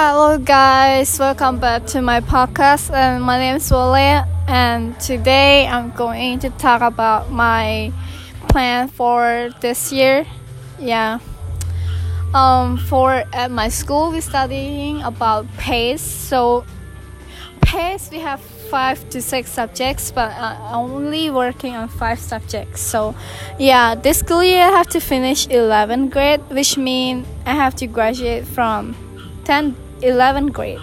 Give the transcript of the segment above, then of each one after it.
Hello, guys. Welcome back to my podcast. And my name is Wale. And today I'm going to talk about my plan for this year. Yeah. Um, for at my school, we're studying about PACE. So, PACE, we have five to six subjects, but I'm only working on five subjects. So, yeah, this school year I have to finish 11th grade, which means I have to graduate from 10th, 11th grade.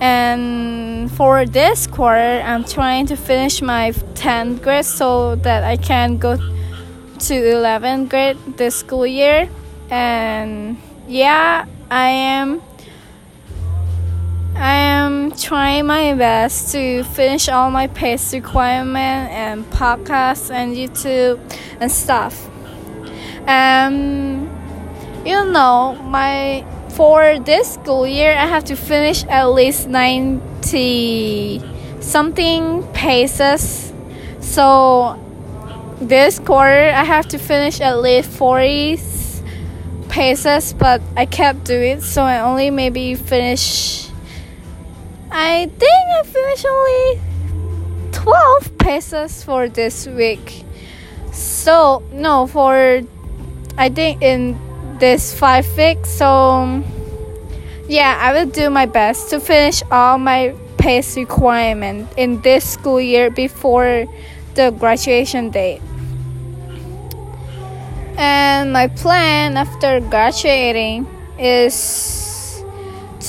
And for this quarter, I'm trying to finish my 10th grade so that I can go to 11th grade this school year. And yeah, I am I am trying my best to finish all my PACE requirement and podcasts and YouTube and stuff. Um, you know, my for this school year, I have to finish at least 90 something paces. So this quarter, I have to finish at least 40 paces, but I kept doing it, so I only maybe finish. I think I finished only 12 paces for this week. So, no, for I think in this five weeks. So, yeah, I will do my best to finish all my PACE requirement in this school year before the graduation date. And my plan after graduating is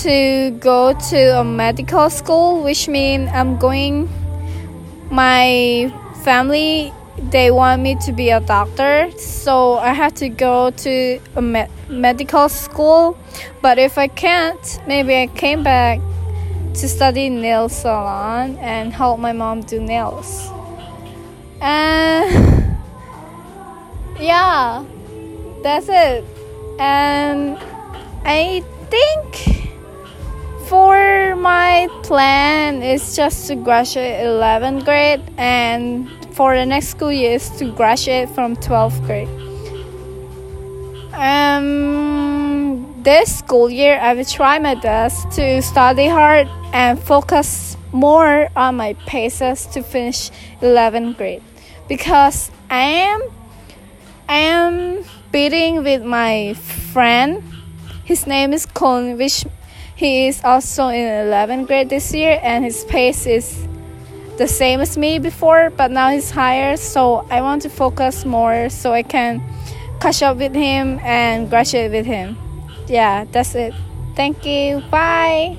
to go to a medical school, which means I'm going. My family they want me to be a doctor, so I have to go to a med- medical school. But if I can't, maybe I came back to study nail salon and help my mom do nails. And yeah, that's it. And I think for my plan is just to graduate 11th grade and for the next school year is to graduate from 12th grade. Um, this school year, I will try my best to study hard and focus more on my paces to finish 11th grade because I am I am beating with my friend. His name is Colin, which he is also in 11th grade this year, and his pace is the same as me before, but now he's higher. So I want to focus more so I can catch up with him and graduate with him. Yeah, that's it. Thank you. Bye.